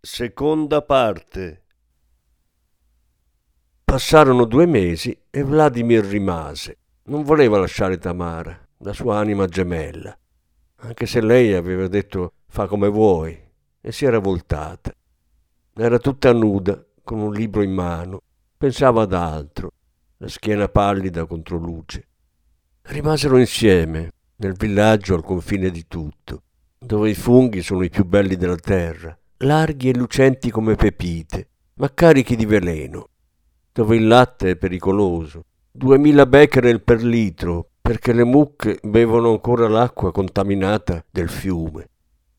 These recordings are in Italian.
Seconda parte. Passarono due mesi e Vladimir rimase. Non voleva lasciare Tamara, la sua anima gemella, anche se lei aveva detto fa come vuoi, e si era voltata. Era tutta nuda, con un libro in mano, pensava ad altro, la schiena pallida contro luce. Rimasero insieme, nel villaggio al confine di tutto dove i funghi sono i più belli della terra, larghi e lucenti come pepite, ma carichi di veleno, dove il latte è pericoloso, duemila becquerel per litro, perché le mucche bevono ancora l'acqua contaminata del fiume.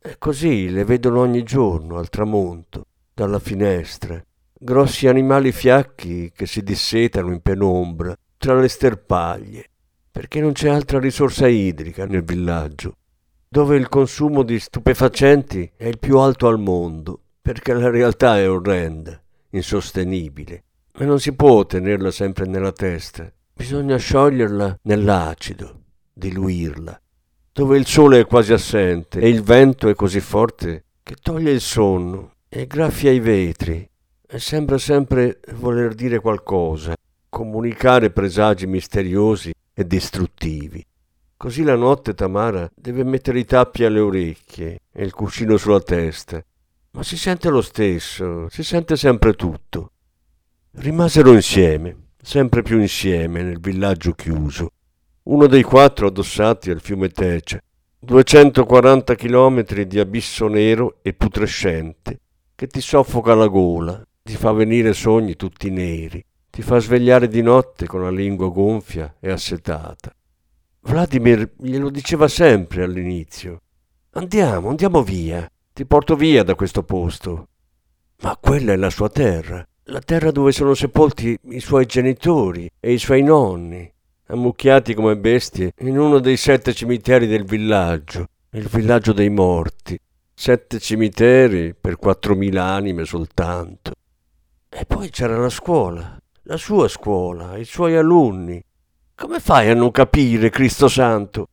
E così le vedono ogni giorno al tramonto, dalla finestra, grossi animali fiacchi che si dissetano in penombra tra le sterpaglie, perché non c'è altra risorsa idrica nel villaggio dove il consumo di stupefacenti è il più alto al mondo, perché la realtà è orrenda, insostenibile, e non si può tenerla sempre nella testa, bisogna scioglierla nell'acido, diluirla, dove il sole è quasi assente e il vento è così forte che toglie il sonno e graffia i vetri. E sembra sempre voler dire qualcosa, comunicare presagi misteriosi e distruttivi. Così la notte Tamara deve mettere i tappi alle orecchie e il cuscino sulla testa. Ma si sente lo stesso, si sente sempre tutto. Rimasero insieme, sempre più insieme, nel villaggio chiuso. Uno dei quattro addossati al fiume Tecia. 240 chilometri di abisso nero e putrescente che ti soffoca la gola, ti fa venire sogni tutti neri, ti fa svegliare di notte con la lingua gonfia e assetata. Vladimir glielo diceva sempre all'inizio. Andiamo, andiamo via. Ti porto via da questo posto. Ma quella è la sua terra, la terra dove sono sepolti i suoi genitori e i suoi nonni, ammucchiati come bestie in uno dei sette cimiteri del villaggio, il villaggio dei morti. Sette cimiteri per quattromila anime soltanto. E poi c'era la scuola, la sua scuola, i suoi alunni, come fai a non capire, Cristo Santo?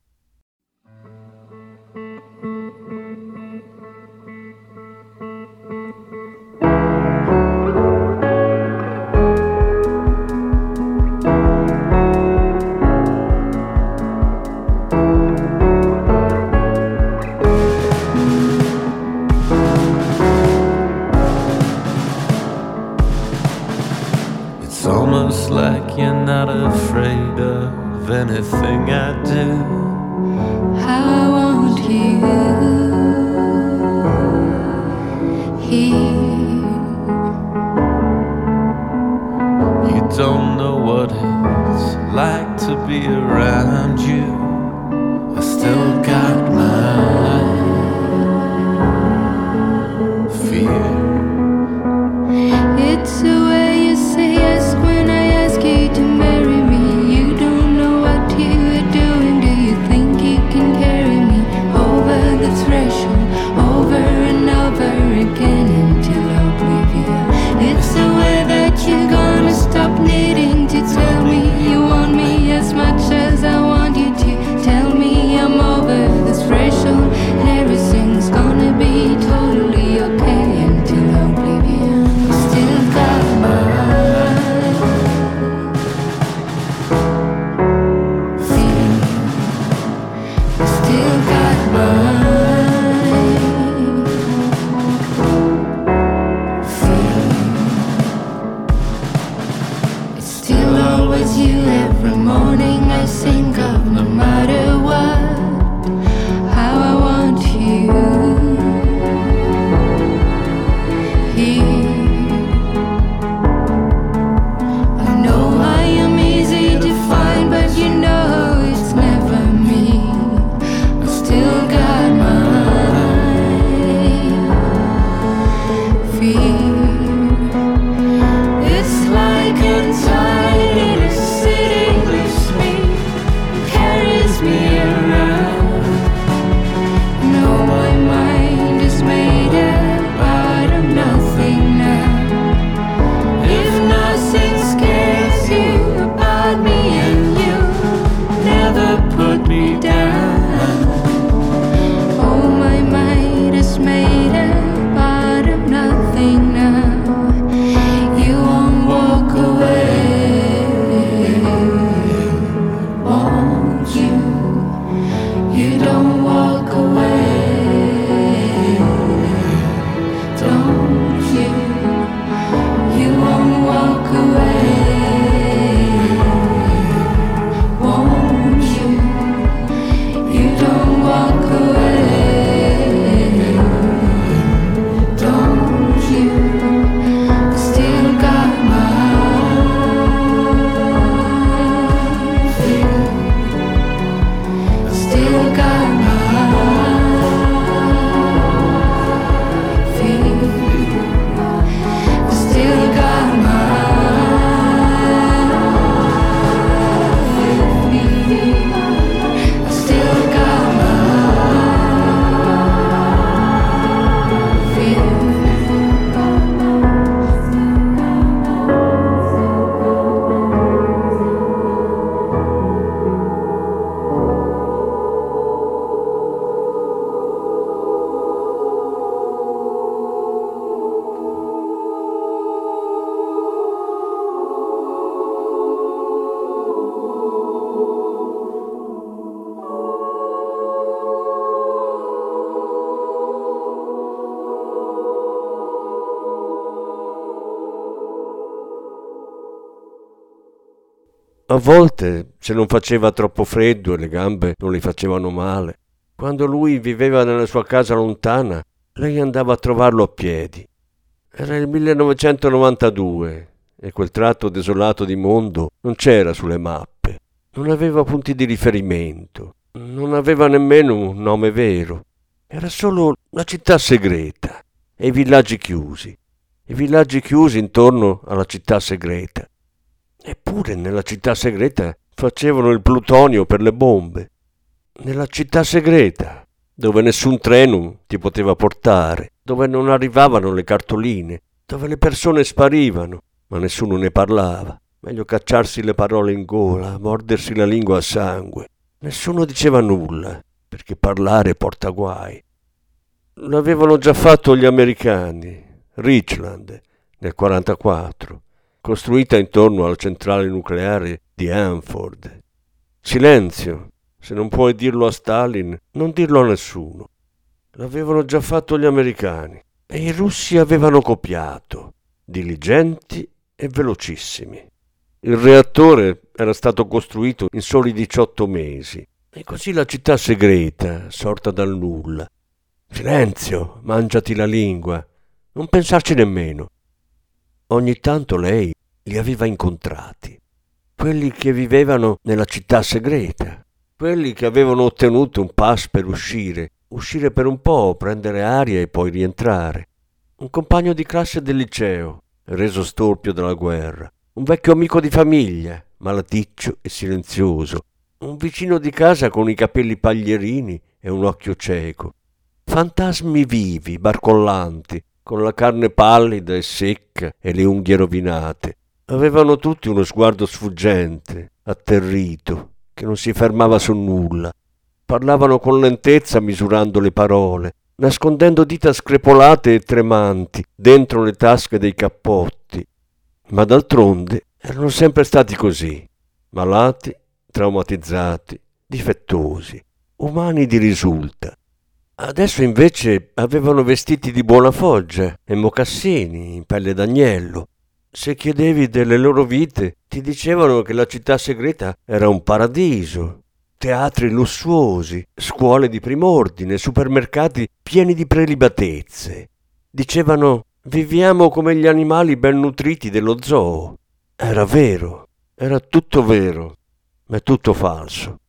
Anything I do. I want you here. You don't know A volte, se non faceva troppo freddo e le gambe non le facevano male, quando lui viveva nella sua casa lontana, lei andava a trovarlo a piedi. Era il 1992 e quel tratto desolato di mondo non c'era sulle mappe, non aveva punti di riferimento, non aveva nemmeno un nome vero. Era solo la città segreta e i villaggi chiusi, i villaggi chiusi intorno alla città segreta. Eppure nella città segreta facevano il plutonio per le bombe. Nella città segreta, dove nessun treno ti poteva portare, dove non arrivavano le cartoline, dove le persone sparivano, ma nessuno ne parlava. Meglio cacciarsi le parole in gola, mordersi la lingua a sangue. Nessuno diceva nulla, perché parlare porta guai. L'avevano già fatto gli americani, Richland, nel 1944 costruita intorno alla centrale nucleare di Hanford. Silenzio, se non puoi dirlo a Stalin, non dirlo a nessuno. L'avevano già fatto gli americani e i russi avevano copiato, diligenti e velocissimi. Il reattore era stato costruito in soli 18 mesi e così la città segreta, sorta dal nulla. Silenzio, mangiati la lingua, non pensarci nemmeno. Ogni tanto lei li aveva incontrati, quelli che vivevano nella città segreta, quelli che avevano ottenuto un pass per uscire, uscire per un po', prendere aria e poi rientrare. Un compagno di classe del liceo, reso storpio dalla guerra, un vecchio amico di famiglia, malaticcio e silenzioso, un vicino di casa con i capelli paglierini e un occhio cieco. Fantasmi vivi, barcollanti, con la carne pallida e secca e le unghie rovinate, Avevano tutti uno sguardo sfuggente, atterrito, che non si fermava su nulla. Parlavano con lentezza misurando le parole, nascondendo dita screpolate e tremanti dentro le tasche dei cappotti. Ma d'altronde erano sempre stati così, malati, traumatizzati, difettosi, umani di risulta. Adesso invece avevano vestiti di buona foggia e mocassini in pelle d'agnello, se chiedevi delle loro vite, ti dicevano che la città segreta era un paradiso, teatri lussuosi, scuole di prim'ordine, supermercati pieni di prelibatezze. Dicevano viviamo come gli animali ben nutriti dello zoo. Era vero, era tutto vero, ma tutto falso.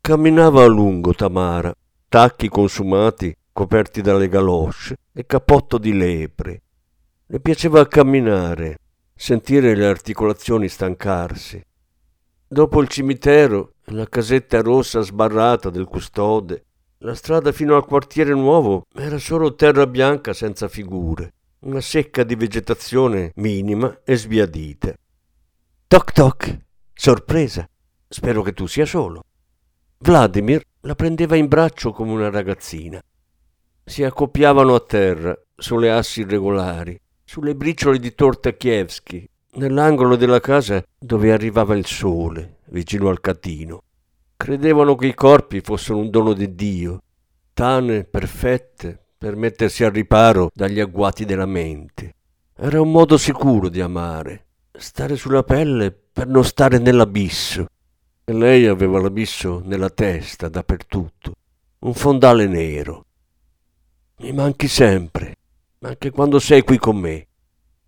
Camminava a lungo Tamara, tacchi consumati coperti dalle galosce e cappotto di lepre, le piaceva camminare, sentire le articolazioni stancarsi. Dopo il cimitero, la casetta rossa sbarrata del custode, la strada fino al quartiere nuovo era solo terra bianca senza figure, una secca di vegetazione minima e sbiadita. Toc toc, sorpresa, spero che tu sia solo. Vladimir la prendeva in braccio come una ragazzina. Si accoppiavano a terra sulle assi irregolari, sulle briciole di torta Kievski, nell'angolo della casa dove arrivava il sole, vicino al catino. Credevano che i corpi fossero un dono di Dio, tane perfette per mettersi al riparo dagli agguati della mente. Era un modo sicuro di amare, stare sulla pelle per non stare nell'abisso. E lei aveva l'abisso nella testa, dappertutto, un fondale nero. Mi manchi sempre, anche quando sei qui con me.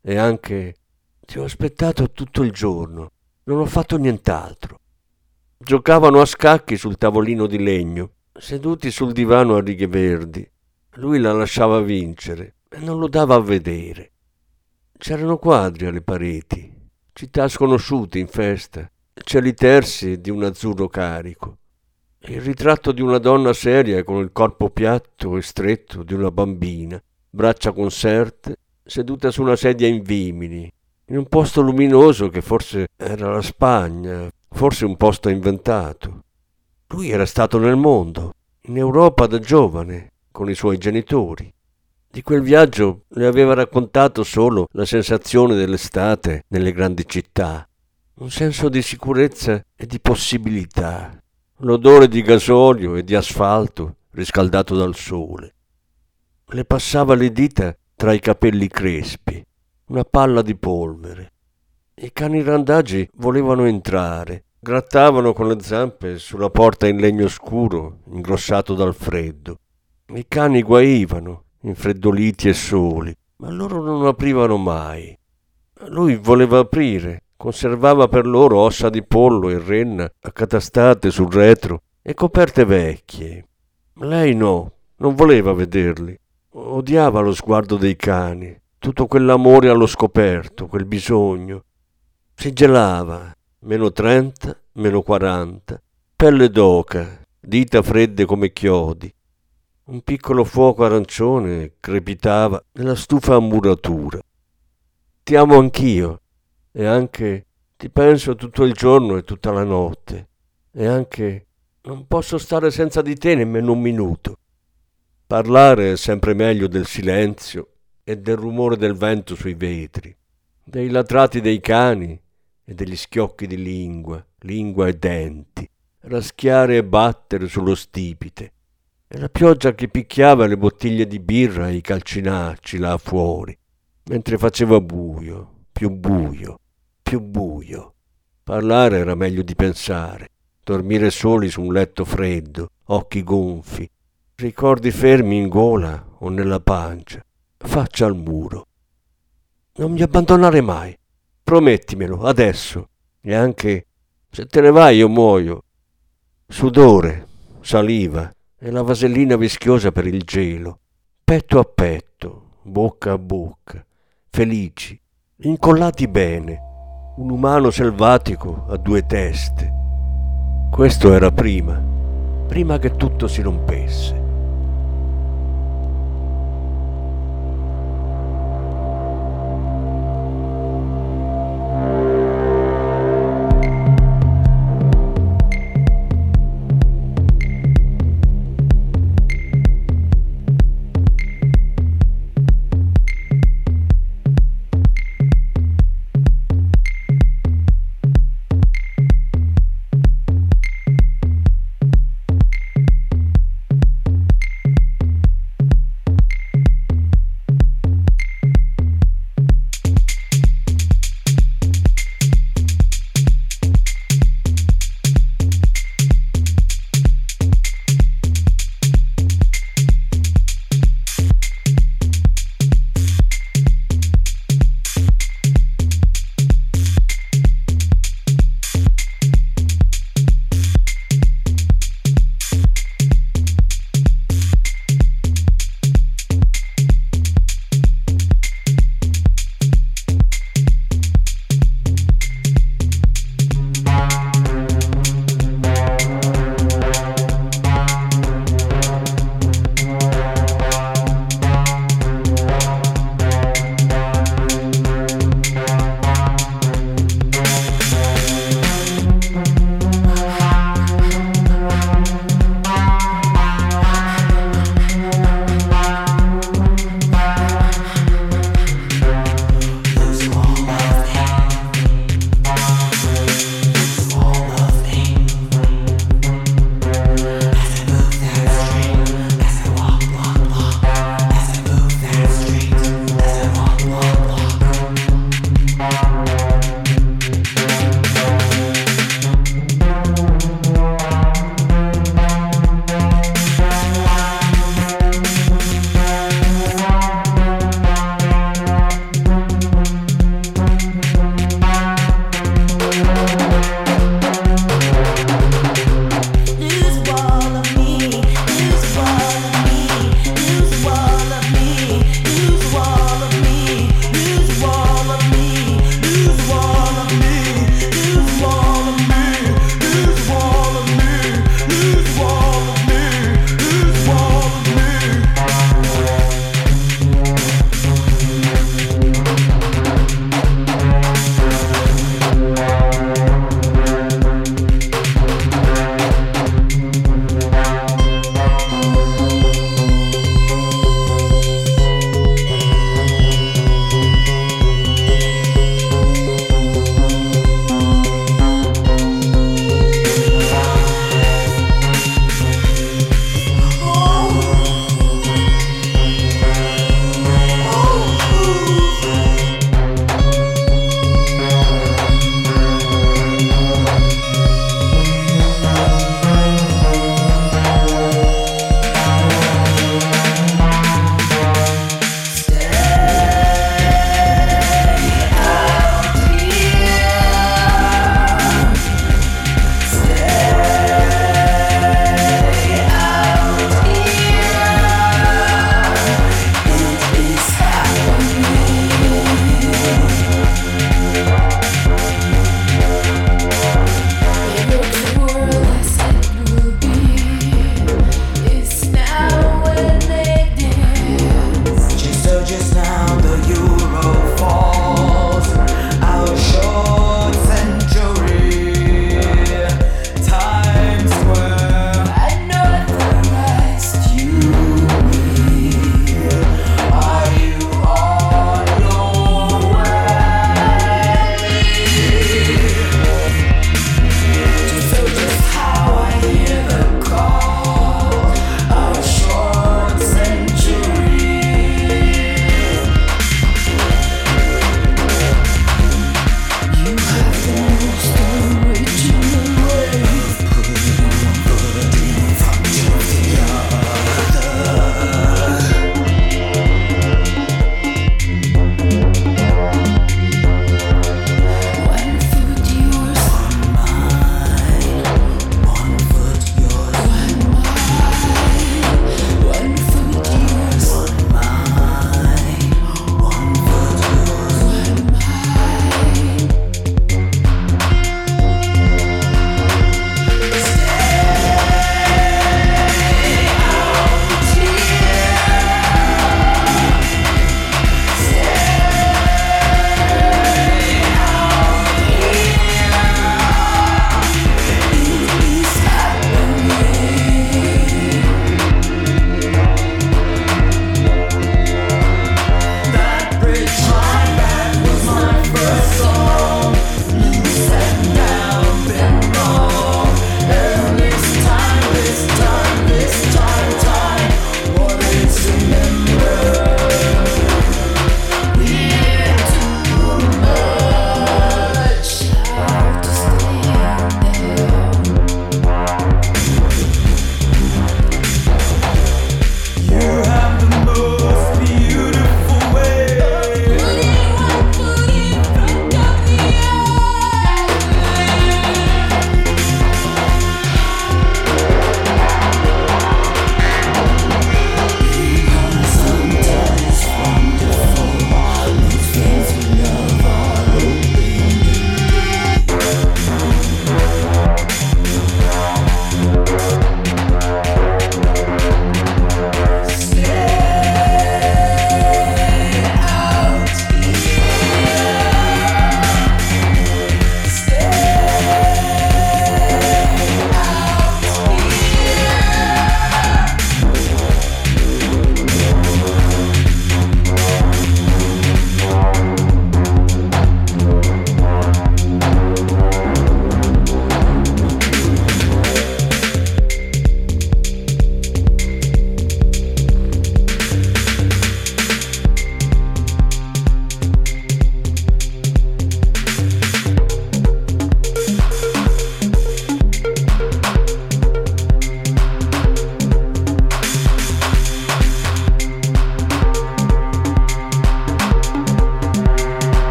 E anche ti ho aspettato tutto il giorno, non ho fatto nient'altro. Giocavano a scacchi sul tavolino di legno, seduti sul divano a righe verdi. Lui la lasciava vincere e non lo dava a vedere. C'erano quadri alle pareti, città sconosciute in festa, cieli tersi di un azzurro carico. Il ritratto di una donna seria con il corpo piatto e stretto di una bambina, braccia conserte, seduta su una sedia in vimini, in un posto luminoso che forse era la Spagna, forse un posto inventato. Lui era stato nel mondo, in Europa da giovane, con i suoi genitori. Di quel viaggio le aveva raccontato solo la sensazione dell'estate nelle grandi città, un senso di sicurezza e di possibilità, l'odore di gasolio e di asfalto riscaldato dal sole le passava le dita tra i capelli crespi, una palla di polvere. I cani randagi volevano entrare, grattavano con le zampe sulla porta in legno scuro, ingrossato dal freddo. I cani guaivano, infreddoliti e soli, ma loro non aprivano mai. Lui voleva aprire, conservava per loro ossa di pollo e renna accatastate sul retro e coperte vecchie. Lei no, non voleva vederli. Odiava lo sguardo dei cani, tutto quell'amore allo scoperto, quel bisogno. Si gelava, meno trenta, meno quaranta, pelle d'oca, dita fredde come chiodi. Un piccolo fuoco arancione crepitava nella stufa a muratura. Ti amo anch'io, e anche ti penso tutto il giorno e tutta la notte, e anche non posso stare senza di te nemmeno un minuto. Parlare è sempre meglio del silenzio e del rumore del vento sui vetri, dei latrati dei cani e degli schiocchi di lingua, lingua e denti, raschiare e battere sullo stipite, e la pioggia che picchiava le bottiglie di birra e i calcinacci là fuori, mentre faceva buio, più buio, più buio. Parlare era meglio di pensare, dormire soli su un letto freddo, occhi gonfi, ricordi fermi in gola o nella pancia, faccia al muro. Non mi abbandonare mai, promettimelo adesso, e anche se te ne vai io muoio. Sudore, saliva e la vasellina vischiosa per il gelo, petto a petto, bocca a bocca, felici, incollati bene, un umano selvatico a due teste. Questo era prima, prima che tutto si rompesse.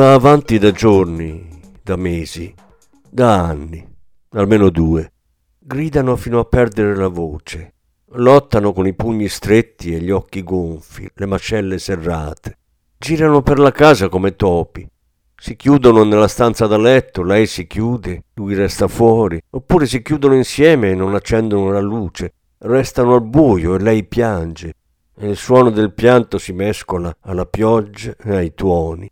Va avanti da giorni, da mesi, da anni, almeno due. Gridano fino a perdere la voce. Lottano con i pugni stretti e gli occhi gonfi, le mascelle serrate. Girano per la casa come topi. Si chiudono nella stanza da letto, lei si chiude, lui resta fuori, oppure si chiudono insieme e non accendono la luce. Restano al buio e lei piange, e il suono del pianto si mescola alla pioggia e ai tuoni.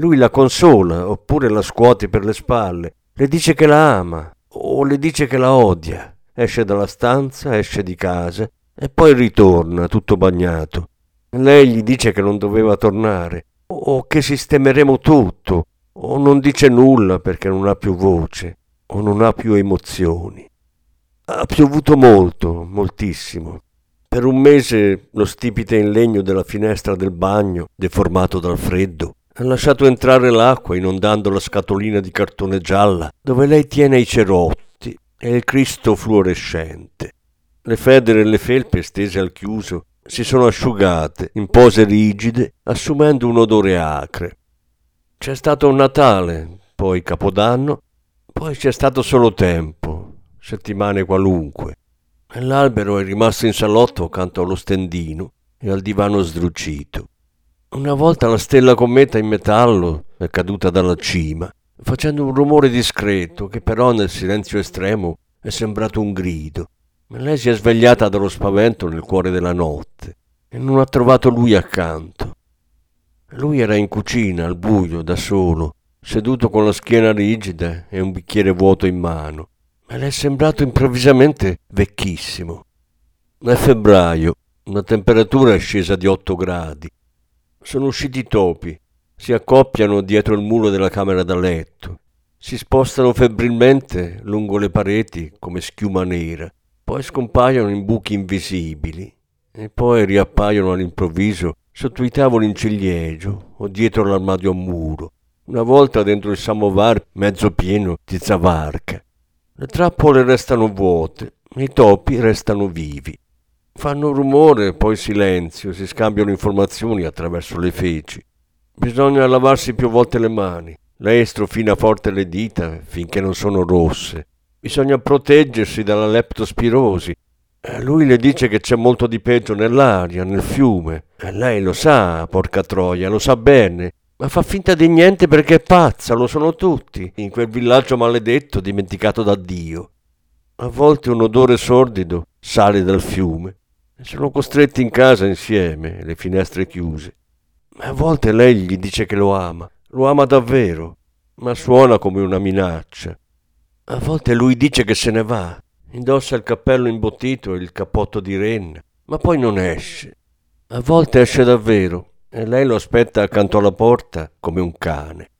Lui la consola, oppure la scuote per le spalle, le dice che la ama, o le dice che la odia. Esce dalla stanza, esce di casa e poi ritorna tutto bagnato. Lei gli dice che non doveva tornare, o che sistemeremo tutto, o non dice nulla perché non ha più voce, o non ha più emozioni. Ha piovuto molto, moltissimo. Per un mese lo stipite in legno della finestra del bagno, deformato dal freddo, ha lasciato entrare l'acqua inondando la scatolina di cartone gialla dove lei tiene i cerotti e il Cristo fluorescente. Le federe e le felpe stese al chiuso si sono asciugate in pose rigide, assumendo un odore acre. C'è stato un Natale, poi Capodanno, poi c'è stato solo tempo, settimane qualunque. E l'albero è rimasto in salotto accanto allo stendino e al divano sdrucito. Una volta la stella cometa in metallo è caduta dalla cima, facendo un rumore discreto che però nel silenzio estremo è sembrato un grido. Lei si è svegliata dallo spavento nel cuore della notte e non ha trovato lui accanto. Lui era in cucina, al buio, da solo, seduto con la schiena rigida e un bicchiere vuoto in mano, ma le è sembrato improvvisamente vecchissimo. È febbraio, la temperatura è scesa di 8 gradi sono usciti i topi, si accoppiano dietro il muro della camera da letto, si spostano febbrilmente lungo le pareti come schiuma nera, poi scompaiono in buchi invisibili e poi riappaiono all'improvviso sotto i tavoli in ciliegio o dietro l'armadio a muro, una volta dentro il samovar mezzo pieno di zavarca. Le trappole restano vuote, i topi restano vivi. Fanno rumore, poi silenzio, si scambiano informazioni attraverso le feci. Bisogna lavarsi più volte le mani. Lei strofina forte le dita finché non sono rosse. Bisogna proteggersi dalla leptospirosi. E lui le dice che c'è molto di peggio nell'aria, nel fiume. E lei lo sa, porca troia, lo sa bene. Ma fa finta di niente perché è pazza, lo sono tutti, in quel villaggio maledetto dimenticato da Dio. A volte un odore sordido sale dal fiume sono costretti in casa insieme, le finestre chiuse. A volte lei gli dice che lo ama, lo ama davvero, ma suona come una minaccia. A volte lui dice che se ne va, indossa il cappello imbottito e il cappotto di renna, ma poi non esce. A volte esce davvero e lei lo aspetta accanto alla porta come un cane.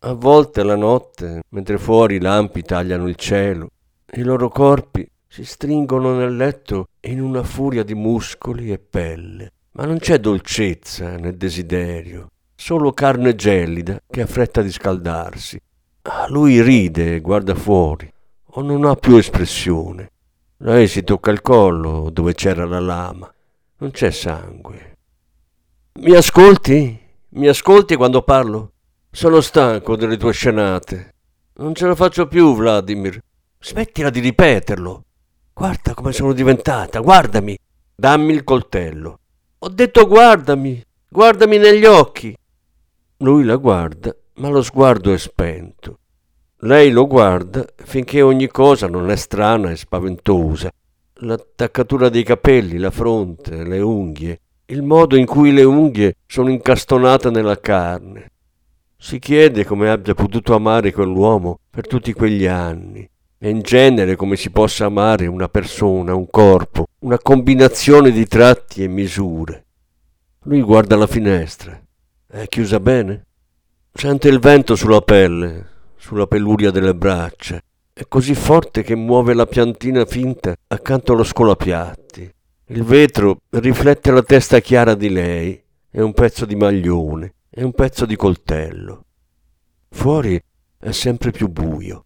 A volte la notte, mentre fuori i lampi tagliano il cielo, i loro corpi si stringono nel letto in una furia di muscoli e pelle. Ma non c'è dolcezza nel desiderio, solo carne gelida che ha fretta di scaldarsi. Ah, lui ride e guarda fuori, o non ha più espressione. Lei si tocca il collo dove c'era la lama. Non c'è sangue. Mi ascolti? Mi ascolti quando parlo? Sono stanco delle tue scenate. Non ce la faccio più, Vladimir. Smettila di ripeterlo. Guarda come sono diventata, guardami. Dammi il coltello. Ho detto guardami, guardami negli occhi. Lui la guarda, ma lo sguardo è spento. Lei lo guarda finché ogni cosa non è strana e spaventosa. L'attaccatura dei capelli, la fronte, le unghie, il modo in cui le unghie sono incastonate nella carne. Si chiede come abbia potuto amare quell'uomo per tutti quegli anni e in genere come si possa amare una persona, un corpo, una combinazione di tratti e misure. Lui guarda la finestra. È chiusa bene? Sente il vento sulla pelle, sulla peluria delle braccia. È così forte che muove la piantina finta accanto allo scolapiatti. Il vetro riflette la testa chiara di lei e un pezzo di maglione e un pezzo di coltello. Fuori è sempre più buio.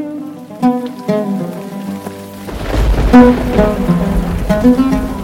Thank you.